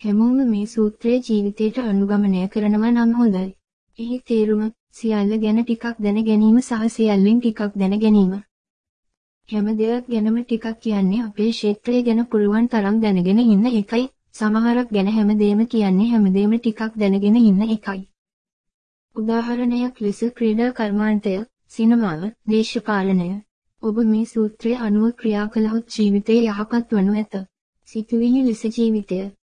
හැමෝම මේ සූත්‍රයේ ජීවිතයට අනුගමනය කරනවා නම් හොඳයි. එහි තේරුම සියල්ල ගැන ටිකක් දැන ගැනීම සහ සියල්ලෙන් ටිකක් දැන ගැනීම. හැම දෙයක් ගැනම ටිකක් කියන්නේ අපේ ක්ෂේත්‍රය ගැන පුළුවන් තරම් දැනගෙන ඉන්න එකයි. සමහරක් ගැන හැමදේම කියන්නේ හැමදේම ටිකක් දැනගෙන ඉන්න එකයි. උදාහරණයක් ලෙස ක්‍රීඩා කර්මාන්තය, සිනමාව, දේශපාලනය. ඔබ මේ සූත්‍රය අනුව ක්‍රියා කළහොත් ජීවිතය යහපත් වනු ඇත. සිතුවිලි ලෙස ජීවිතය